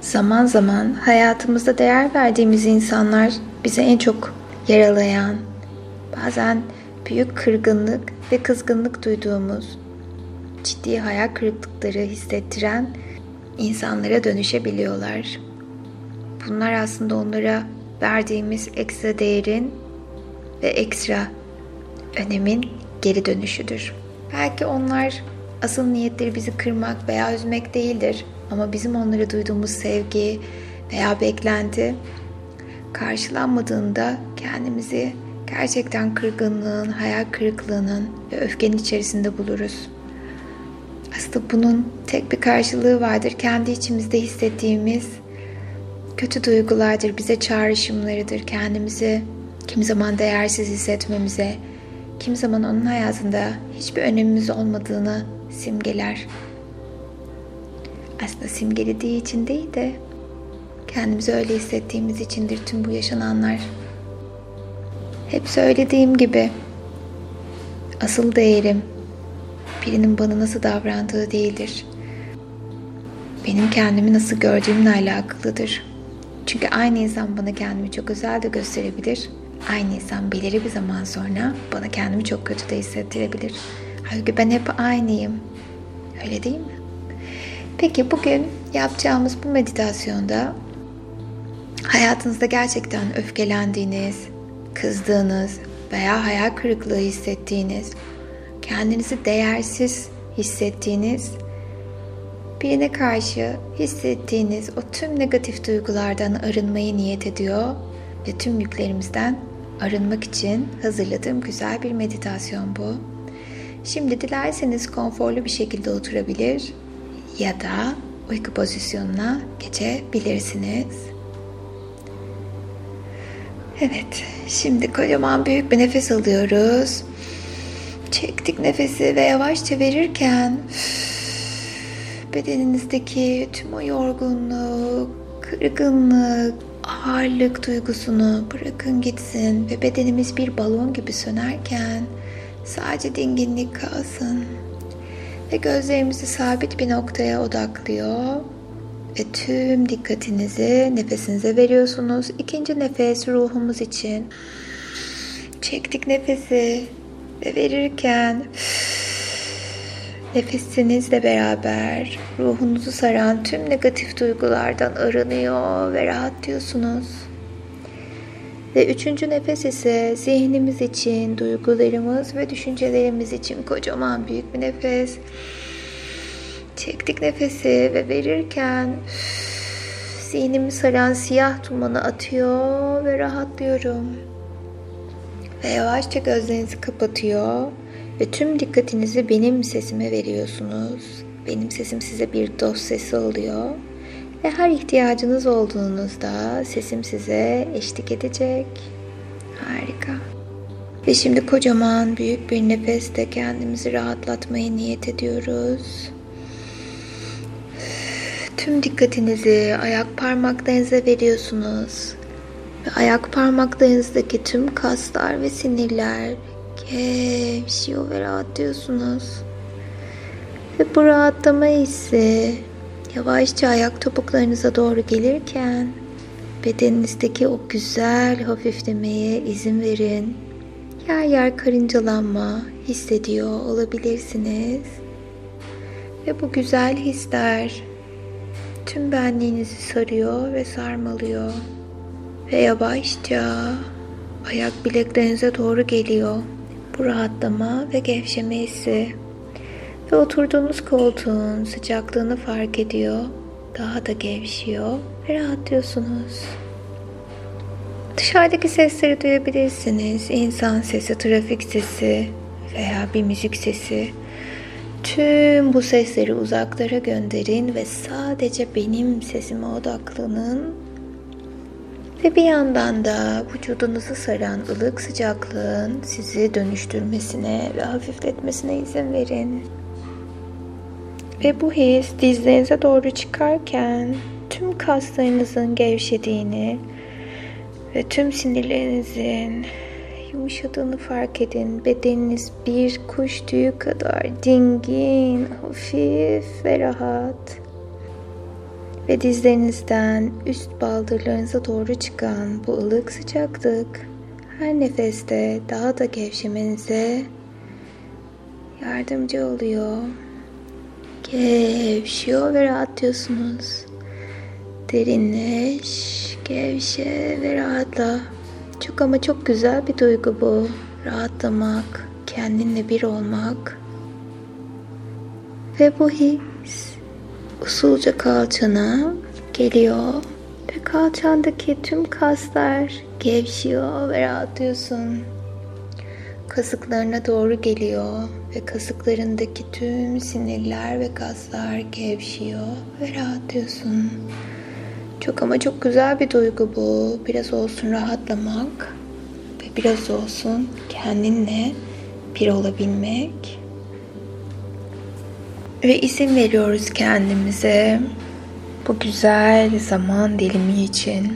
Zaman zaman hayatımızda değer verdiğimiz insanlar bize en çok yaralayan, bazen büyük kırgınlık ve kızgınlık duyduğumuz, ciddi hayal kırıklıkları hissettiren insanlara dönüşebiliyorlar. Bunlar aslında onlara verdiğimiz ekstra değerin ve ekstra önemin geri dönüşüdür. Belki onlar asıl niyetleri bizi kırmak veya üzmek değildir ama bizim onlara duyduğumuz sevgi veya beklenti karşılanmadığında kendimizi gerçekten kırgınlığın, hayal kırıklığının ve öfkenin içerisinde buluruz. Aslında bunun tek bir karşılığı vardır. Kendi içimizde hissettiğimiz kötü duygulardır, bize çağrışımlarıdır. Kendimizi kim zaman değersiz hissetmemize, kim zaman onun hayatında hiçbir önemimiz olmadığını simgeler. Aslında simgelediği için değil de kendimizi öyle hissettiğimiz içindir tüm bu yaşananlar. Hep söylediğim gibi asıl değerim birinin bana nasıl davrandığı değildir. Benim kendimi nasıl gördüğümle alakalıdır. Çünkü aynı insan bana kendimi çok özel de gösterebilir. Aynı insan belirli bir zaman sonra bana kendimi çok kötü de hissettirebilir. Halbuki ben hep aynıyım. Öyle değil mi? Peki bugün yapacağımız bu meditasyonda hayatınızda gerçekten öfkelendiğiniz, kızdığınız veya hayal kırıklığı hissettiğiniz, kendinizi değersiz hissettiğiniz, birine karşı hissettiğiniz o tüm negatif duygulardan arınmayı niyet ediyor ve tüm yüklerimizden arınmak için hazırladığım güzel bir meditasyon bu. Şimdi dilerseniz konforlu bir şekilde oturabilir ya da uyku pozisyonuna geçebilirsiniz. Evet, şimdi kocaman büyük bir nefes alıyoruz. Çektik nefesi ve yavaşça verirken bedeninizdeki tüm o yorgunluk, kırgınlık, ağırlık duygusunu bırakın gitsin ve bedenimiz bir balon gibi sönerken sadece dinginlik kalsın. Ve gözlerimizi sabit bir noktaya odaklıyor ve tüm dikkatinizi nefesinize veriyorsunuz. İkinci nefes ruhumuz için. Çektik nefesi ve verirken nefesinizle beraber ruhunuzu saran tüm negatif duygulardan arınıyor ve rahatlıyorsunuz. Ve üçüncü nefes ise zihnimiz için, duygularımız ve düşüncelerimiz için kocaman büyük bir nefes. Çektik nefesi ve verirken zihnimi saran siyah dumanı atıyor ve rahatlıyorum. Ve yavaşça gözlerinizi kapatıyor ve tüm dikkatinizi benim sesime veriyorsunuz. Benim sesim size bir dost sesi oluyor. Ve her ihtiyacınız olduğunuzda sesim size eşlik edecek. Harika. Ve şimdi kocaman büyük bir nefeste kendimizi rahatlatmayı niyet ediyoruz. Tüm dikkatinizi ayak parmaklarınıza veriyorsunuz. Ve ayak parmaklarınızdaki tüm kaslar ve sinirler gevşiyor ve rahatlıyorsunuz. Ve bu rahatlama hissi Yavaşça ayak topuklarınıza doğru gelirken bedeninizdeki o güzel hafiflemeye izin verin. Yer yer karıncalanma hissediyor olabilirsiniz. Ve bu güzel hisler tüm benliğinizi sarıyor ve sarmalıyor. Ve yavaşça ayak bileklerinize doğru geliyor. Bu rahatlama ve gevşeme hissi ve oturduğunuz koltuğun sıcaklığını fark ediyor. Daha da gevşiyor ve rahatlıyorsunuz. Dışarıdaki sesleri duyabilirsiniz. İnsan sesi, trafik sesi veya bir müzik sesi. Tüm bu sesleri uzaklara gönderin ve sadece benim sesime odaklanın. Ve bir yandan da vücudunuzu saran ılık sıcaklığın sizi dönüştürmesine ve hafifletmesine izin verin. Ve bu his dizlerinize doğru çıkarken tüm kaslarınızın gevşediğini ve tüm sinirlerinizin yumuşadığını fark edin. Bedeniniz bir kuş tüyü kadar dingin, hafif ve rahat. ve dizlerinizden üst baldırlarınıza doğru çıkan bu ılık sıcaklık her nefeste daha da gevşemenize yardımcı oluyor. Gevşiyor ve rahatlıyorsunuz. Derinleş, gevşe ve rahatla. Çok ama çok güzel bir duygu bu. Rahatlamak, kendinle bir olmak. Ve bu his usulca kalçana geliyor. Ve kalçandaki tüm kaslar gevşiyor ve rahatlıyorsun. Kasıklarına doğru geliyor ve kasıklarındaki tüm sinirler ve kaslar gevşiyor ve rahatlıyorsun. Çok ama çok güzel bir duygu bu. Biraz olsun rahatlamak ve biraz olsun kendinle bir olabilmek. Ve izin veriyoruz kendimize bu güzel zaman dilimi için.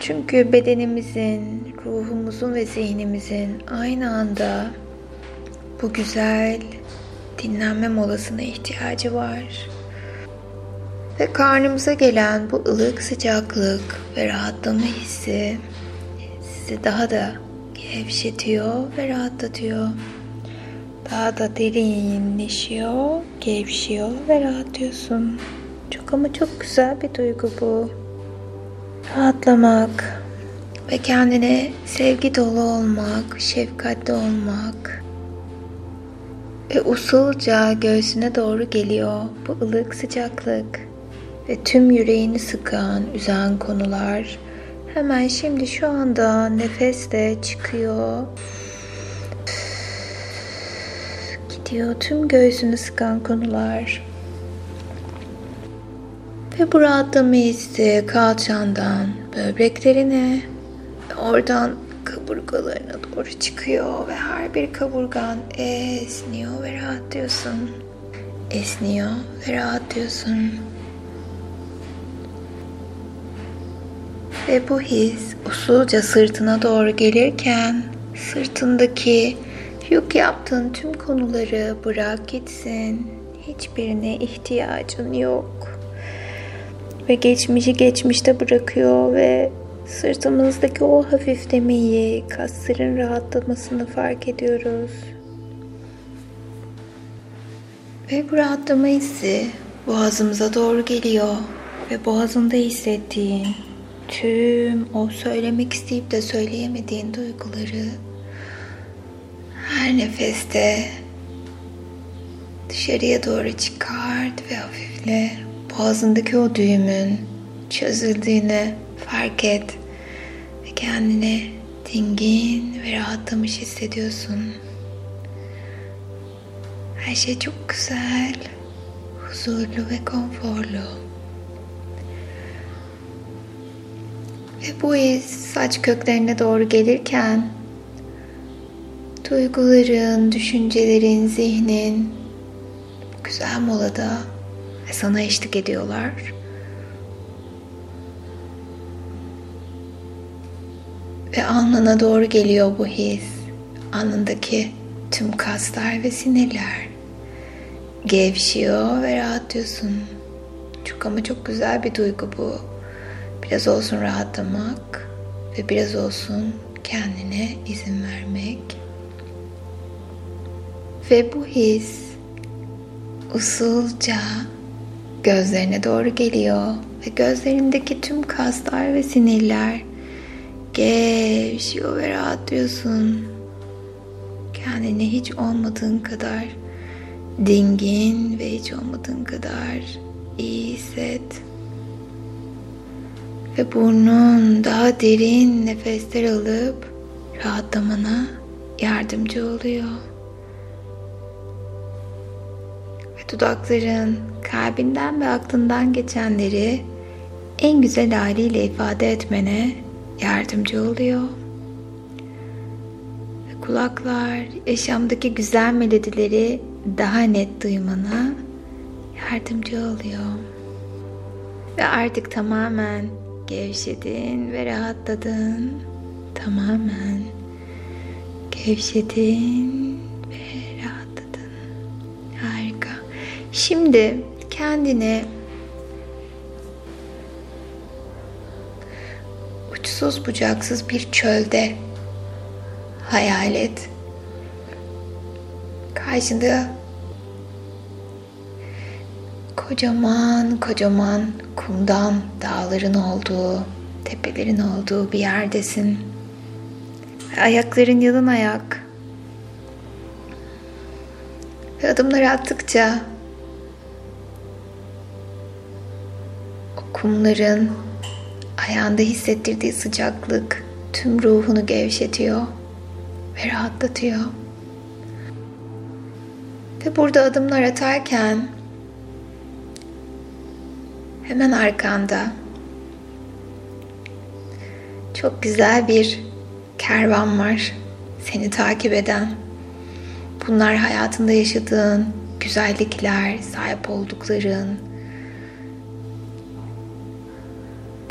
Çünkü bedenimizin, ruhumuzun ve zihnimizin aynı anda bu güzel dinlenme molasına ihtiyacı var. Ve karnımıza gelen bu ılık sıcaklık ve rahatlama hissi sizi daha da gevşetiyor ve rahatlatıyor. Daha da derinleşiyor, gevşiyor ve rahatlıyorsun. Çok ama çok güzel bir duygu bu. Rahatlamak ve kendine sevgi dolu olmak, şefkatli olmak ve usulca göğsüne doğru geliyor bu ılık sıcaklık ve tüm yüreğini sıkan, üzen konular hemen şimdi şu anda nefesle çıkıyor. Gidiyor tüm göğsünü sıkan konular. Ve bu rahatlama hissi kalçandan böbreklerine oradan kaburgalarına doğru çıkıyor ve her bir kaburgan esniyor ve rahatlıyorsun. Esniyor ve rahatlıyorsun. Ve bu his usulca sırtına doğru gelirken sırtındaki yük yaptığın tüm konuları bırak gitsin. Hiçbirine ihtiyacın yok. Ve geçmişi geçmişte bırakıyor ve sırtımızdaki o hafiflemeyi, kasların rahatlamasını fark ediyoruz. Ve bu rahatlama hissi boğazımıza doğru geliyor ve boğazında hissettiğin tüm o söylemek isteyip de söyleyemediğin duyguları her nefeste dışarıya doğru çıkart ve hafifle boğazındaki o düğümün çözüldüğünü fark et ve kendini dingin ve rahatlamış hissediyorsun. Her şey çok güzel, huzurlu ve konforlu. Ve bu his saç köklerine doğru gelirken duyguların, düşüncelerin, zihnin güzel molada sana eşlik ediyorlar. Ve alnına doğru geliyor bu his. Alnındaki tüm kaslar ve sinirler gevşiyor ve rahatlıyorsun. Çok ama çok güzel bir duygu bu. Biraz olsun rahatlamak ve biraz olsun kendine izin vermek. Ve bu his usulca gözlerine doğru geliyor ve gözlerindeki tüm kaslar ve sinirler gevşiyor ve rahatlıyorsun. Kendini hiç olmadığın kadar dingin ve hiç olmadığın kadar iyi hisset. Ve burnun daha derin nefesler alıp rahatlamana yardımcı oluyor. Ve dudakların kalbinden ve aklından geçenleri en güzel haliyle ifade etmene yardımcı oluyor. Ve kulaklar yaşamdaki güzel melodileri daha net duymana yardımcı oluyor. Ve artık tamamen gevşedin ve rahatladın. Tamamen gevşedin ve rahatladın. Harika. Şimdi kendini uçsuz bucaksız bir çölde hayal et. Karşında kocaman kocaman kumdan dağların olduğu, tepelerin olduğu bir yerdesin. Ayakların yalın ayak. Ve adımları attıkça o kumların ayağında hissettirdiği sıcaklık tüm ruhunu gevşetiyor ve rahatlatıyor. Ve burada adımlar atarken hemen arkanda çok güzel bir kervan var seni takip eden. Bunlar hayatında yaşadığın güzellikler, sahip oldukların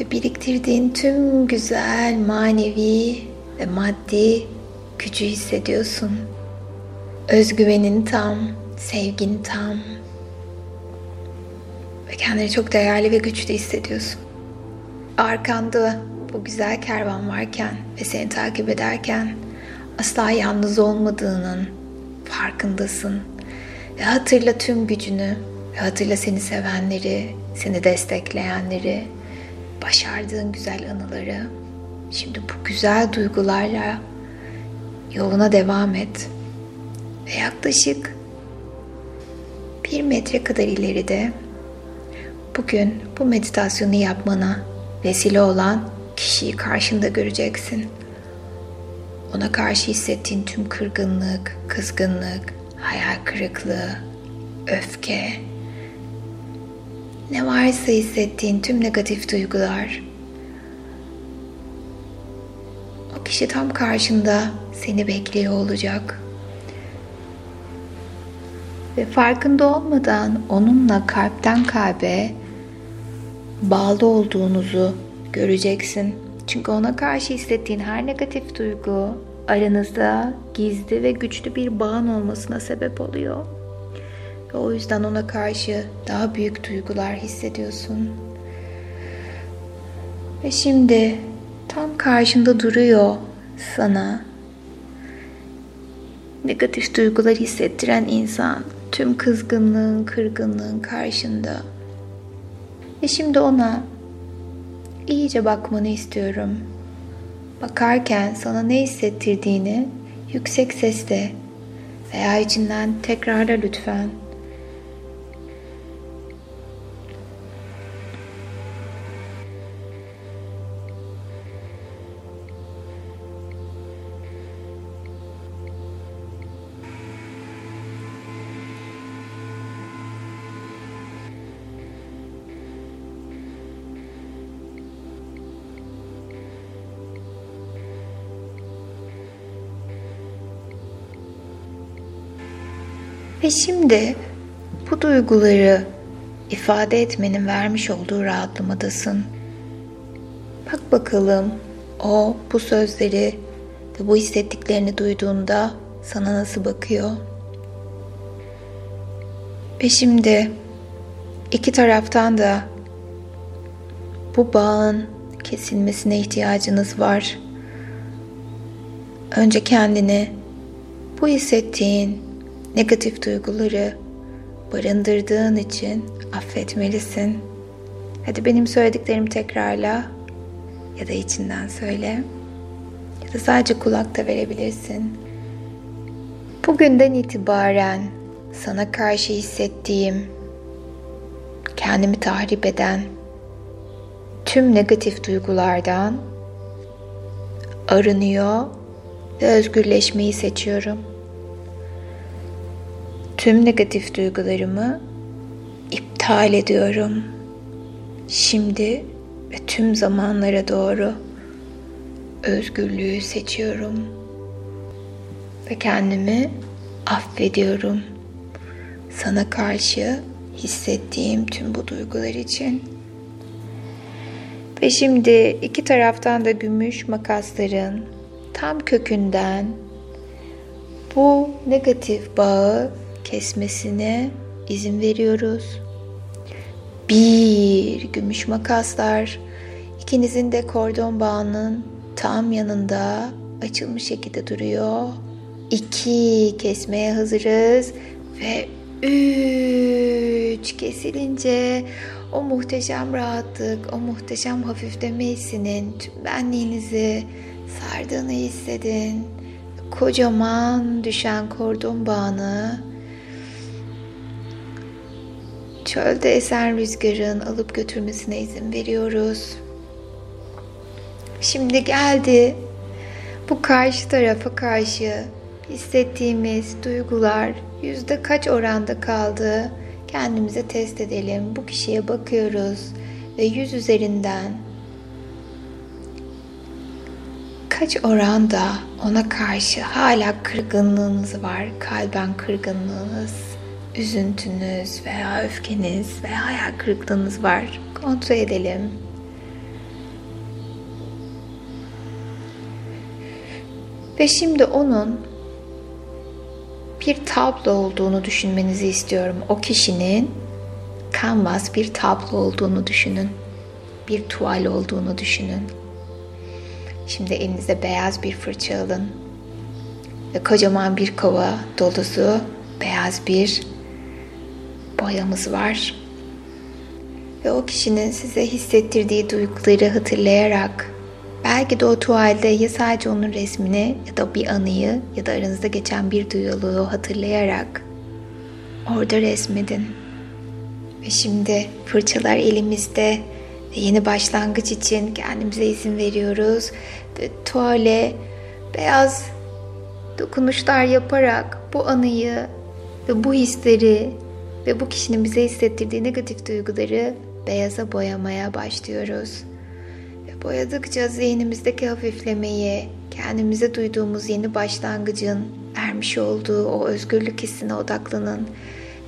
ve biriktirdiğin tüm güzel manevi ve maddi gücü hissediyorsun. Özgüvenin tam, sevgin tam ve kendini çok değerli ve güçlü hissediyorsun. Arkanda bu güzel kervan varken ve seni takip ederken asla yalnız olmadığının farkındasın. Ve hatırla tüm gücünü ve hatırla seni sevenleri, seni destekleyenleri, başardığın güzel anıları. Şimdi bu güzel duygularla yoluna devam et. Ve yaklaşık bir metre kadar ileride bugün bu meditasyonu yapmana vesile olan kişiyi karşında göreceksin. Ona karşı hissettiğin tüm kırgınlık, kızgınlık, hayal kırıklığı, öfke, ne varsa hissettiğin tüm negatif duygular o kişi tam karşında seni bekliyor olacak. Ve farkında olmadan onunla kalpten kalbe bağlı olduğunuzu göreceksin. Çünkü ona karşı hissettiğin her negatif duygu aranızda gizli ve güçlü bir bağın olmasına sebep oluyor. Ve o yüzden ona karşı daha büyük duygular hissediyorsun. Ve şimdi tam karşında duruyor sana negatif duygular hissettiren insan tüm kızgınlığın, kırgınlığın karşında. Ve şimdi ona iyice bakmanı istiyorum. Bakarken sana ne hissettirdiğini yüksek sesle veya içinden tekrarla lütfen. Ve şimdi bu duyguları ifade etmenin vermiş olduğu rahatlamadasın. Bak bakalım o bu sözleri ve bu hissettiklerini duyduğunda sana nasıl bakıyor? Ve şimdi iki taraftan da bu bağın kesilmesine ihtiyacınız var. Önce kendini bu hissettiğin negatif duyguları barındırdığın için affetmelisin. Hadi benim söylediklerimi tekrarla ya da içinden söyle ya da sadece kulakta verebilirsin. Bugünden itibaren sana karşı hissettiğim, kendimi tahrip eden tüm negatif duygulardan arınıyor ve özgürleşmeyi seçiyorum tüm negatif duygularımı iptal ediyorum. Şimdi ve tüm zamanlara doğru özgürlüğü seçiyorum. Ve kendimi affediyorum. Sana karşı hissettiğim tüm bu duygular için. Ve şimdi iki taraftan da gümüş makasların tam kökünden bu negatif bağı kesmesine izin veriyoruz. Bir gümüş makaslar İkinizin de kordon bağının tam yanında açılmış şekilde duruyor. İki kesmeye hazırız ve üç kesilince o muhteşem rahatlık, o muhteşem hafifleme hissinin tüm benliğinizi sardığını hissedin. Kocaman düşen kordon bağını çölde esen rüzgarın alıp götürmesine izin veriyoruz. Şimdi geldi bu karşı tarafa karşı hissettiğimiz duygular yüzde kaç oranda kaldı kendimize test edelim. Bu kişiye bakıyoruz ve yüz üzerinden kaç oranda ona karşı hala kırgınlığınız var, kalben kırgınlığınız, üzüntünüz veya öfkeniz veya hayal kırıklığınız var. Kontrol edelim. Ve şimdi onun bir tablo olduğunu düşünmenizi istiyorum. O kişinin kanvas bir tablo olduğunu düşünün. Bir tuval olduğunu düşünün. Şimdi elinize beyaz bir fırça alın. Ve kocaman bir kova dolusu beyaz bir boyamız var. Ve o kişinin size hissettirdiği duyguları hatırlayarak Belki de o tuvalde ya sadece onun resmini ya da bir anıyı ya da aranızda geçen bir diyaloğu hatırlayarak orada resmedin. Ve şimdi fırçalar elimizde ve yeni başlangıç için kendimize izin veriyoruz. Ve tuvale beyaz dokunuşlar yaparak bu anıyı ve bu hisleri ve bu kişinin bize hissettirdiği negatif duyguları beyaza boyamaya başlıyoruz. Boyadıkça zihnimizdeki hafiflemeyi, kendimize duyduğumuz yeni başlangıcın ermiş olduğu o özgürlük hissine odaklanın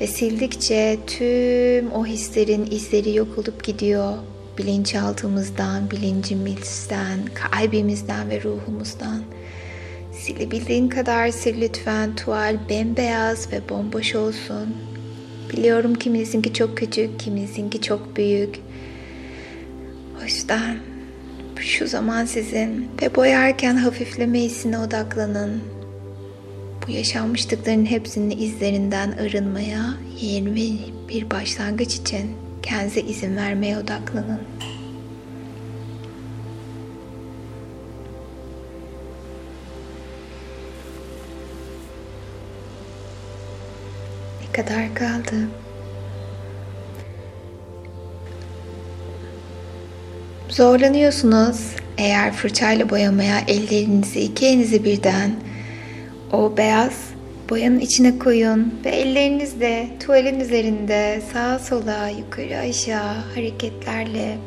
ve sildikçe tüm o hislerin izleri yok olup gidiyor. Bilinçaltımızdan, bilincimizden, kalbimizden ve ruhumuzdan. Silebildiğin kadar sil lütfen. Tuval bembeyaz ve bomboş olsun. Biliyorum kiminizinki çok küçük, kiminizinki çok büyük. O yüzden şu zaman sizin ve boyarken hafifleme hissine odaklanın. Bu yaşanmışlıkların hepsinin izlerinden arınmaya, yeni bir başlangıç için kendinize izin vermeye odaklanın. Kadar kaldı? Zorlanıyorsunuz eğer fırçayla boyamaya ellerinizi iki elinizi birden o beyaz boyanın içine koyun ve ellerinizle tuvalin üzerinde sağa sola yukarı aşağı hareketlerle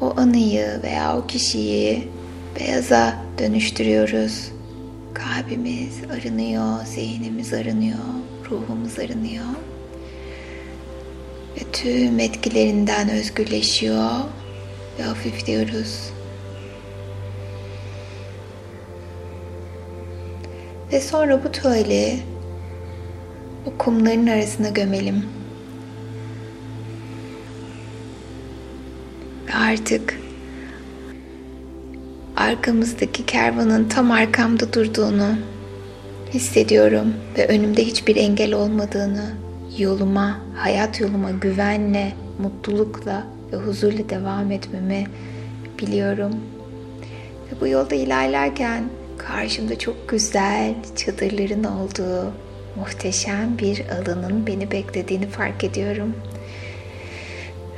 o anıyı veya o kişiyi beyaza dönüştürüyoruz. Kalbimiz arınıyor, zihnimiz arınıyor, ruhumuz arınıyor ve tüm etkilerinden özgürleşiyor ve hafifliyoruz. Ve sonra bu tuvali o kumların arasına gömelim. Ve artık arkamızdaki kervanın tam arkamda durduğunu hissediyorum ve önümde hiçbir engel olmadığını yoluma, hayat yoluma güvenle, mutlulukla ve huzurla devam etmemi biliyorum. Ve bu yolda ilerlerken karşımda çok güzel çadırların olduğu muhteşem bir alanın beni beklediğini fark ediyorum.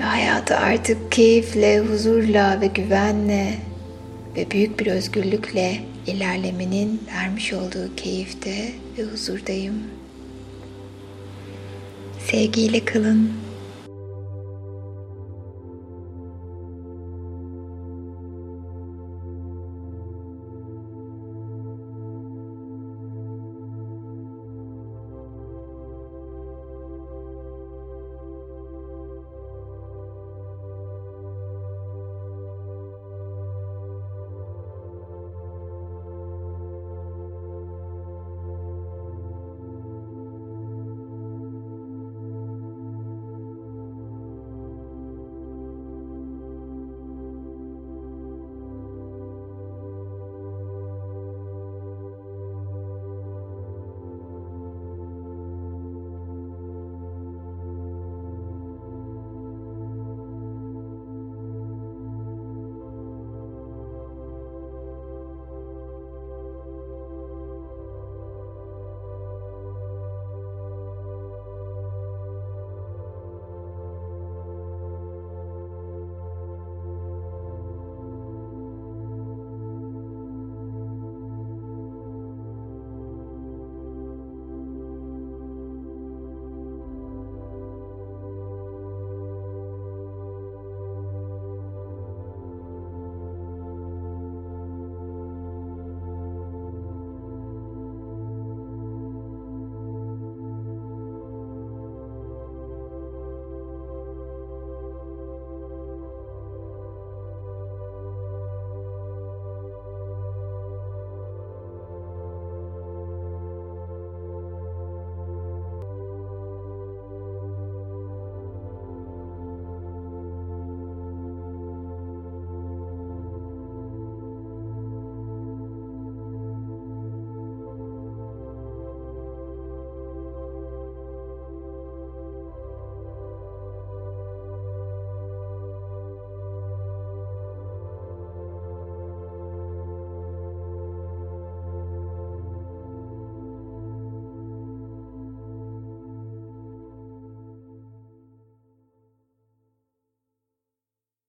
Ve hayatı artık keyifle, huzurla ve güvenle ve büyük bir özgürlükle ilerlemenin vermiş olduğu keyifte ve huzurdayım. Sevgiyle kalın.